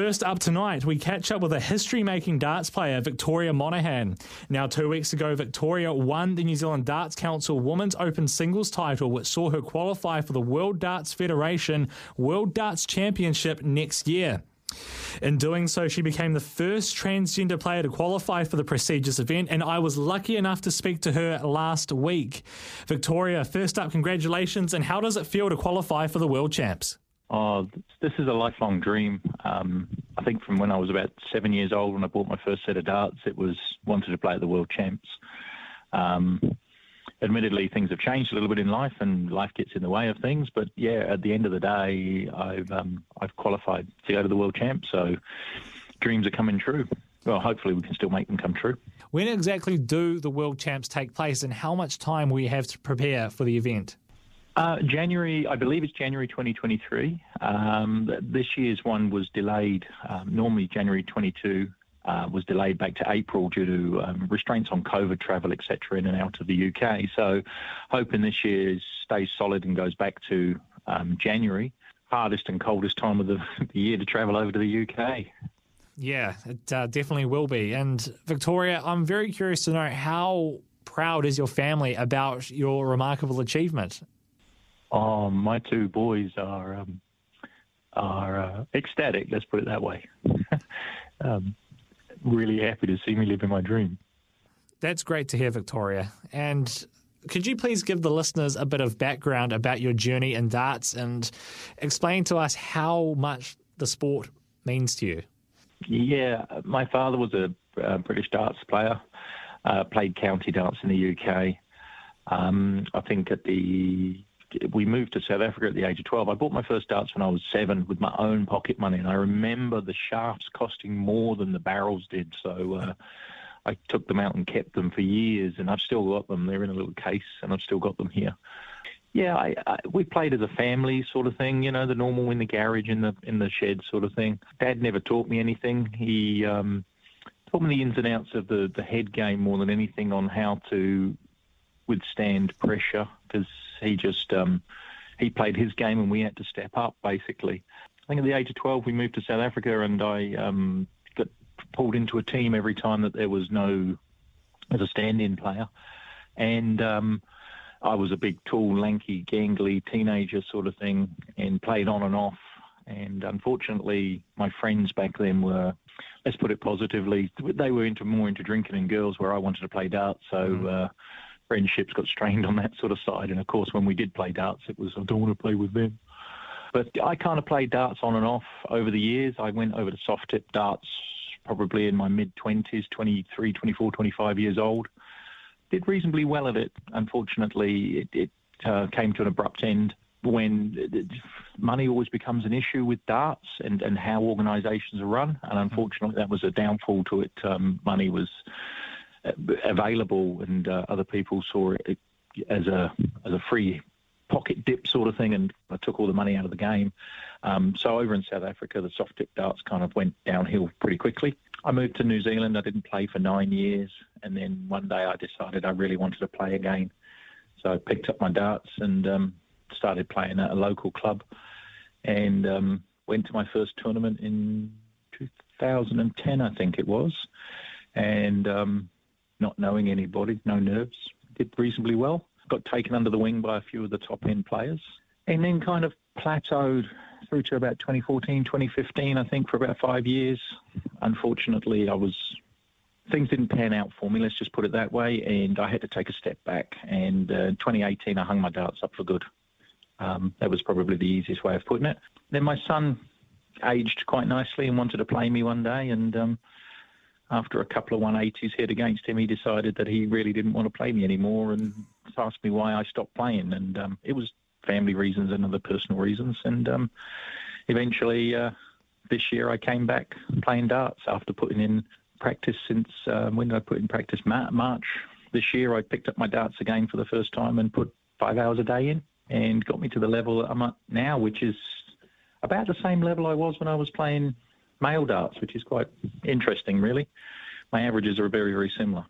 First up tonight, we catch up with a history making darts player, Victoria Monaghan. Now, two weeks ago, Victoria won the New Zealand Darts Council Women's Open Singles title, which saw her qualify for the World Darts Federation World Darts Championship next year. In doing so, she became the first transgender player to qualify for the prestigious event, and I was lucky enough to speak to her last week. Victoria, first up, congratulations, and how does it feel to qualify for the World Champs? Oh, this is a lifelong dream. Um, I think from when I was about seven years old, when I bought my first set of darts, it was wanted to play at the World Champs. Um, admittedly, things have changed a little bit in life, and life gets in the way of things. But yeah, at the end of the day, I've um, I've qualified to go to the World champs, so dreams are coming true. Well, hopefully, we can still make them come true. When exactly do the World Champs take place, and how much time will have to prepare for the event? Uh, January, I believe it's January 2023. Um, this year's one was delayed. Um, normally, January 22 uh, was delayed back to April due to um, restraints on COVID travel, etc., in and out of the UK. So, hoping this year stays solid and goes back to um, January, hardest and coldest time of the, the, year to travel over to the UK. Yeah, it uh, definitely will be. And Victoria, I'm very curious to know how proud is your family about your remarkable achievement? Oh, my two boys are um, are uh, ecstatic. Let's put it that way. um, really happy to see me living my dream. That's great to hear, Victoria. And could you please give the listeners a bit of background about your journey in darts and explain to us how much the sport means to you? Yeah, my father was a, a British darts player, uh, played county darts in the UK. Um, I think at the we moved to South Africa at the age of 12. I bought my first darts when I was seven with my own pocket money, and I remember the shafts costing more than the barrels did. So uh, I took them out and kept them for years, and I've still got them. They're in a little case, and I've still got them here. Yeah, I, I, we played as a family sort of thing, you know, the normal in the garage, in the in the shed sort of thing. Dad never taught me anything. He um, taught me the ins and outs of the the head game more than anything on how to withstand pressure because he just um, he played his game and we had to step up basically. I think at the age of 12 we moved to South Africa and I um, got pulled into a team every time that there was no as a stand-in player, and um, I was a big, tall, lanky, gangly teenager sort of thing, and played on and off. And unfortunately, my friends back then were, let's put it positively, they were into more into drinking and girls, where I wanted to play darts. So. Mm. Uh, friendships got strained on that sort of side. And of course, when we did play darts, it was I don't want to play with them. But I kind of played darts on and off over the years. I went over to soft tip darts probably in my mid 20s, 23, 24, 25 years old. Did reasonably well at it. Unfortunately, it, it uh, came to an abrupt end when money always becomes an issue with darts and, and how organisations are run. And unfortunately, that was a downfall to it. Um, money was available, and uh, other people saw it as a as a free pocket dip sort of thing, and I took all the money out of the game. Um, so over in South Africa, the soft tip darts kind of went downhill pretty quickly. I moved to New Zealand. I didn't play for nine years, and then one day I decided I really wanted to play again. So I picked up my darts and um, started playing at a local club, and um, went to my first tournament in 2010, I think it was, and um, not knowing anybody, no nerves, did reasonably well. Got taken under the wing by a few of the top end players, and then kind of plateaued through to about 2014, 2015, I think, for about five years. Unfortunately, I was things didn't pan out for me. Let's just put it that way, and I had to take a step back. And uh, 2018, I hung my darts up for good. Um, that was probably the easiest way of putting it. Then my son aged quite nicely and wanted to play me one day, and um, after a couple of 180s hit against him, he decided that he really didn't want to play me anymore and asked me why I stopped playing. And um, it was family reasons and other personal reasons. And um, eventually, uh, this year, I came back playing darts after putting in practice since um, when did I put in practice? March this year. I picked up my darts again for the first time and put five hours a day in and got me to the level that I'm at now, which is about the same level I was when I was playing male darts, which is quite interesting, really. My averages are very, very similar.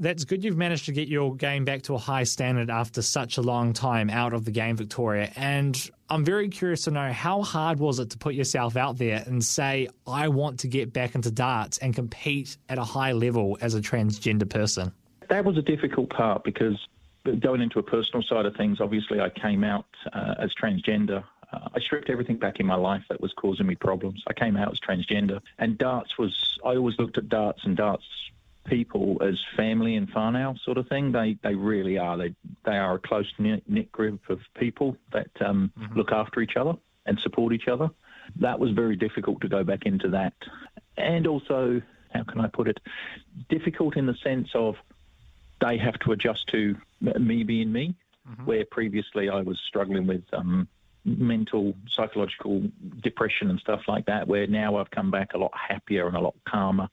that's good you've managed to get your game back to a high standard after such a long time out of the game, Victoria. And I'm very curious to know how hard was it to put yourself out there and say, I want to get back into darts and compete at a high level as a transgender person? That was a difficult part because going into a personal side of things, obviously I came out uh, as transgender. I stripped everything back in my life that was causing me problems. I came out as transgender, and darts was. I always looked at darts and darts people as family and whānau sort of thing. They they really are. They they are a close knit group of people that um, mm-hmm. look after each other and support each other. That was very difficult to go back into that, and also how can I put it? Difficult in the sense of they have to adjust to me being me, mm-hmm. where previously I was struggling with. Um, mental, psychological depression and stuff like that, where now I've come back a lot happier and a lot calmer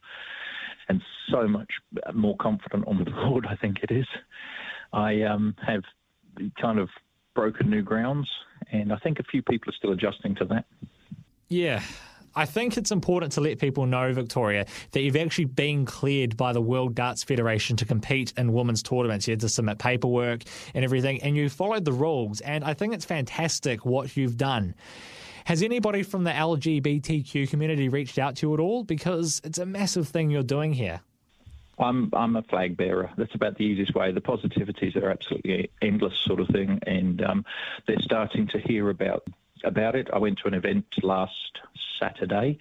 and so much more confident on the board, I think it is. I um, have kind of broken new grounds, and I think a few people are still adjusting to that. Yeah. I think it's important to let people know, Victoria, that you've actually been cleared by the World Darts Federation to compete in women's tournaments. You had to submit paperwork and everything, and you followed the rules. And I think it's fantastic what you've done. Has anybody from the LGBTQ community reached out to you at all? Because it's a massive thing you're doing here. I'm I'm a flag bearer. That's about the easiest way. The positivities are absolutely endless, sort of thing, and um, they're starting to hear about about it. I went to an event last Saturday,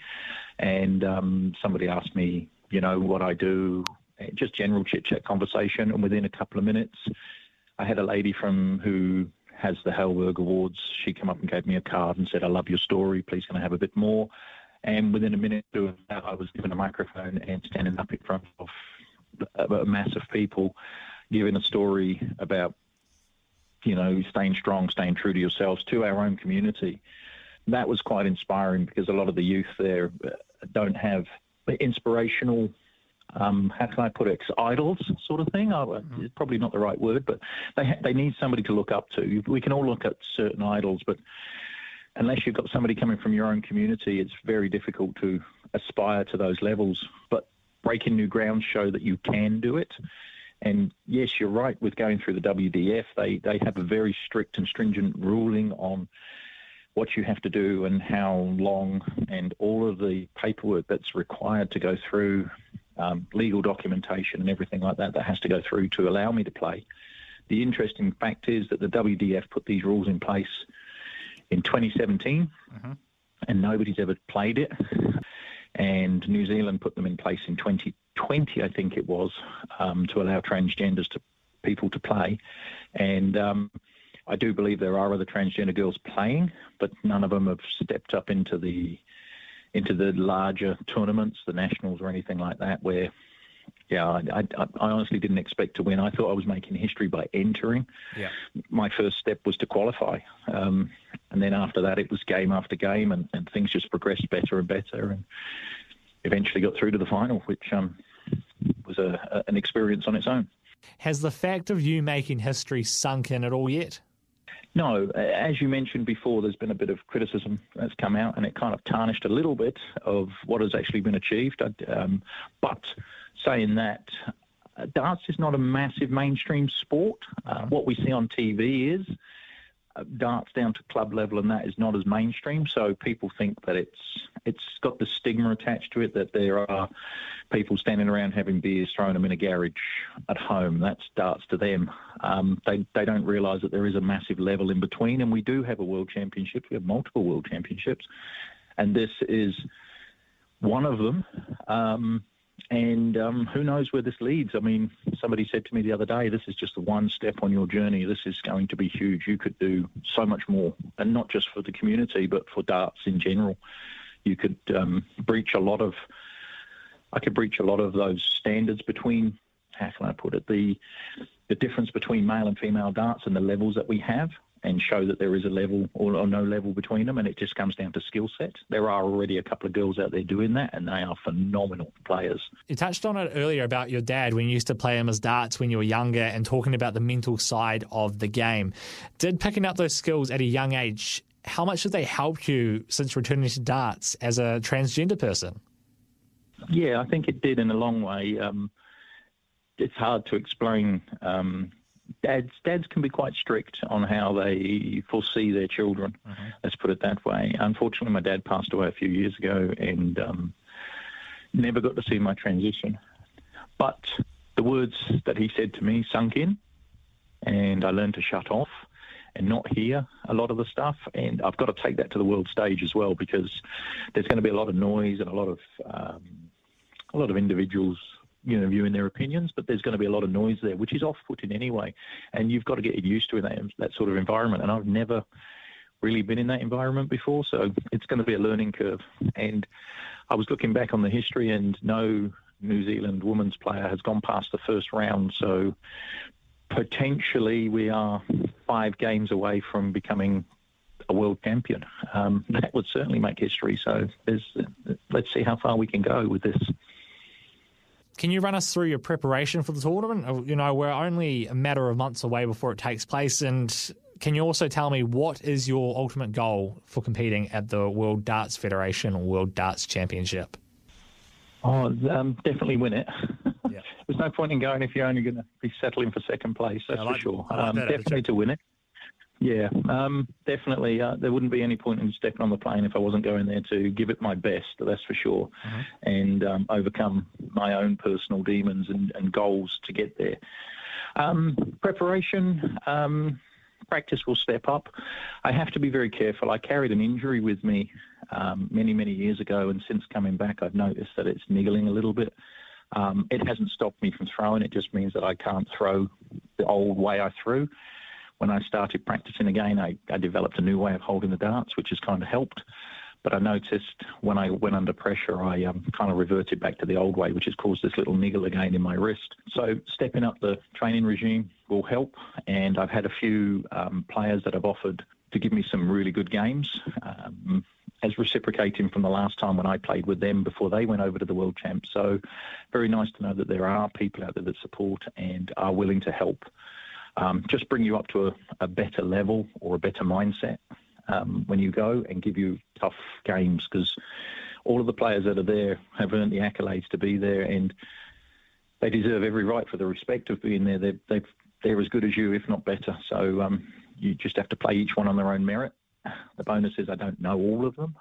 and um, somebody asked me, you know, what I do, just general chit chat conversation, and within a couple of minutes, I had a lady from who has the Halberg Awards. She came up and gave me a card and said, I love your story. Please can I have a bit more? And within a minute or two I was given a microphone and standing up in front of a mass of people giving a story about, you know, staying strong, staying true to yourselves, to our own community. That was quite inspiring because a lot of the youth there don't have inspirational um, how can I put it, idols sort of thing. Mm-hmm. It's probably not the right word, but they they need somebody to look up to. We can all look at certain idols, but unless you've got somebody coming from your own community, it's very difficult to aspire to those levels. But breaking new ground show that you can do it. And yes, you're right with going through the WDF. They they have a very strict and stringent ruling on what you have to do and how long and all of the paperwork that's required to go through um, legal documentation and everything like that that has to go through to allow me to play. The interesting fact is that the WDF put these rules in place in 2017, mm-hmm. and nobody's ever played it. And New Zealand put them in place in 2020, I think it was, um, to allow transgenders to people to play. And um, I do believe there are other transgender girls playing, but none of them have stepped up into the into the larger tournaments, the nationals or anything like that, where yeah, I, I, I, honestly didn't expect to win. I thought I was making history by entering. Yeah. My first step was to qualify. Um, and then after that, it was game after game, and, and, things just progressed better and better. And eventually got through to the final, which um, was a, a, an experience on its own. Has the fact of you making history sunk in at all yet? No, as you mentioned before, there's been a bit of criticism that's come out, and it kind of tarnished a little bit of what has actually been achieved. Um, but saying that, uh, darts is not a massive mainstream sport. Uh, what we see on TV is darts down to club level, and that is not as mainstream. So people think that it's it's got the stigma attached to it that there are people standing around having beers, throwing them in a garage at home. That's darts to them. Um, they they don't realise that there is a massive level in between, and we do have a world championship. We have multiple world championships, and this is one of them. Um, and um, who knows where this leads? I mean, somebody said to me the other day, "This is just the one step on your journey. This is going to be huge. You could do so much more, and not just for the community, but for darts in general. You could um, breach a lot of. I could breach a lot of those standards between. How can I put it? The the difference between male and female darts and the levels that we have and show that there is a level or, or, no level between them, and it just comes down to skill set. There are already a couple of girls out there doing that, and they are phenomenal players. You touched on it earlier about your dad when you used to play him as darts when you were younger, and talking about the mental side of the game. Did picking up those skills at a young age, how much have they helped you since returning to darts as a transgender person? Yeah, I think it did in a long way. Um, it's hard to explain. Um, dads dads can be quite strict on how they foresee their children. Mm-hmm. Let's put it that way. Unfortunately, my dad passed away a few years ago, and um, never got to see my transition. But the words that he said to me sunk in, and I learned to shut off and not hear a lot of the stuff. And I've got to take that to the world stage as well because there's going to be a lot of noise and a lot of um, a lot of individuals you know, viewing their opinions, but there's going to be a lot of noise there, which is off-putting anyway. And you've got to get used to that that sort of environment. And I've never really been in that environment before, so it's going to be a learning curve. And I was looking back on the history, and no New Zealand women's player has gone past the first round. So potentially we are five games away from becoming a world champion. Um, that would certainly make history. So let's see how far we can go with this. Can you run us through your preparation for the tournament? Uh, you know, we're only a matter of months away before it takes place, and can you also tell me what is your ultimate goal for competing at the World Darts Federation World Darts Championship? Oh, um, definitely win it. Yeah. There's no point in going if you're only going to be settling for second place. That's like, for sure. Like um, definitely to win it. Yeah, um, definitely. Uh, there wouldn't be any point in stepping on the plane if I wasn't going there to give it my best. That's for sure, mm-hmm. and um, overcome my own personal demons and, and goals to get there. Um, preparation, um, practice will step up. I have to be very careful. I carried an injury with me um, many, many years ago, and since coming back, I've noticed that it's niggling a little bit. Um, it hasn't stopped me from throwing. It just means that I can't throw the old way I threw when I started practicing again, I, I developed a new way of holding the darts, which has kind of helped. But I noticed when I went under pressure, I um, kind of reverted back to the old way, which has caused this little niggle again in my wrist. So stepping up the training regime will help. And I've had a few um, players that have offered to give me some really good games. Um, as reciprocating from the last time when I played with them before they went over to the World Champs. So, very nice to know that there are people out there that support and are willing to help um, just bring you up to a, a, better level or a better mindset um, when you go and give you tough games because all of the players that are there have earned the accolades to be there and they deserve every right for the respect of being there. They're, they they're as good as you, if not better. So um, you just have to play each one on their own merit. The bonus is I don't know all of them.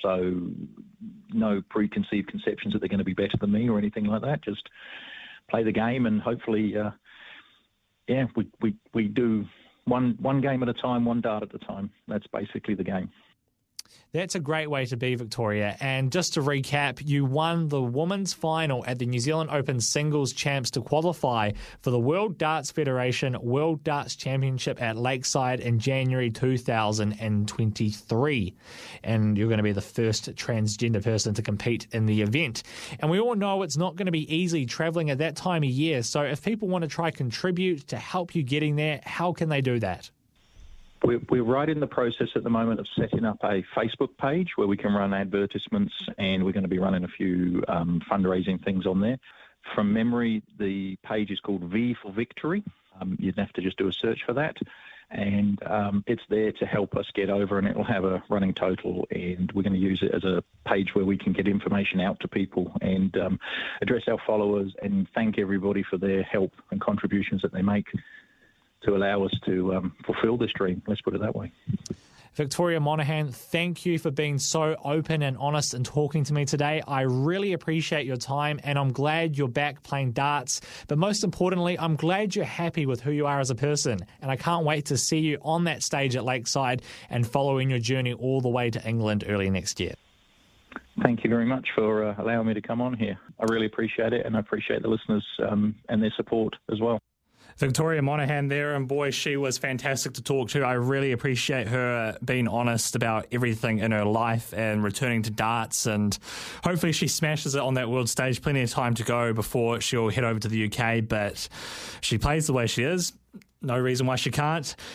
So no preconceived conceptions that they're going to be better than me or anything like that. Just play the game and hopefully uh, yeah, we, we, we do one one game at a time, one dart at a time. That's basically the game. That's a great way to be, Victoria. And just to recap, you won the women's final at the New Zealand Open Singles Champs to qualify for the World Darts Federation World Darts Championship at Lakeside in January 2023. And you're going to be the first transgender person to compete in the event. And we all know it's not going to be easy traveling at that time of year. So if people want to try contribute to help you getting there, how can they do that? We're, we're right in the process at the moment of setting up a Facebook page where we can run advertisements, and we're going to be running a few um, fundraising things on there. From memory, the page is called V for Victory. Um, you'd have to just do a search for that. And um, it's there to help us get over, and it will have a running total. And we're going to use it as a page where we can get information out to people and um, address our followers and thank everybody for their help and contributions that they make to allow us to um, fulfil this dream. Let's put it that way. Victoria Monaghan, thank you for being so open and honest and talking to me today. I really appreciate your time and I'm glad you're back playing darts. But most importantly, I'm glad you're happy with who you are as a person. And I can't wait to see you on that stage at Lakeside and following your journey all the way to England early next year. Thank you very much for uh, allowing me to come on here. I really appreciate it and I appreciate the listeners um, and their support as well. Victoria Monaghan there, and boy, she was fantastic to talk to. I really appreciate her uh, being honest about everything in her life and returning to darts. And hopefully, she smashes it on that world stage. Plenty of time to go before she'll head over to the UK, but she plays the way she is. No reason why she can't.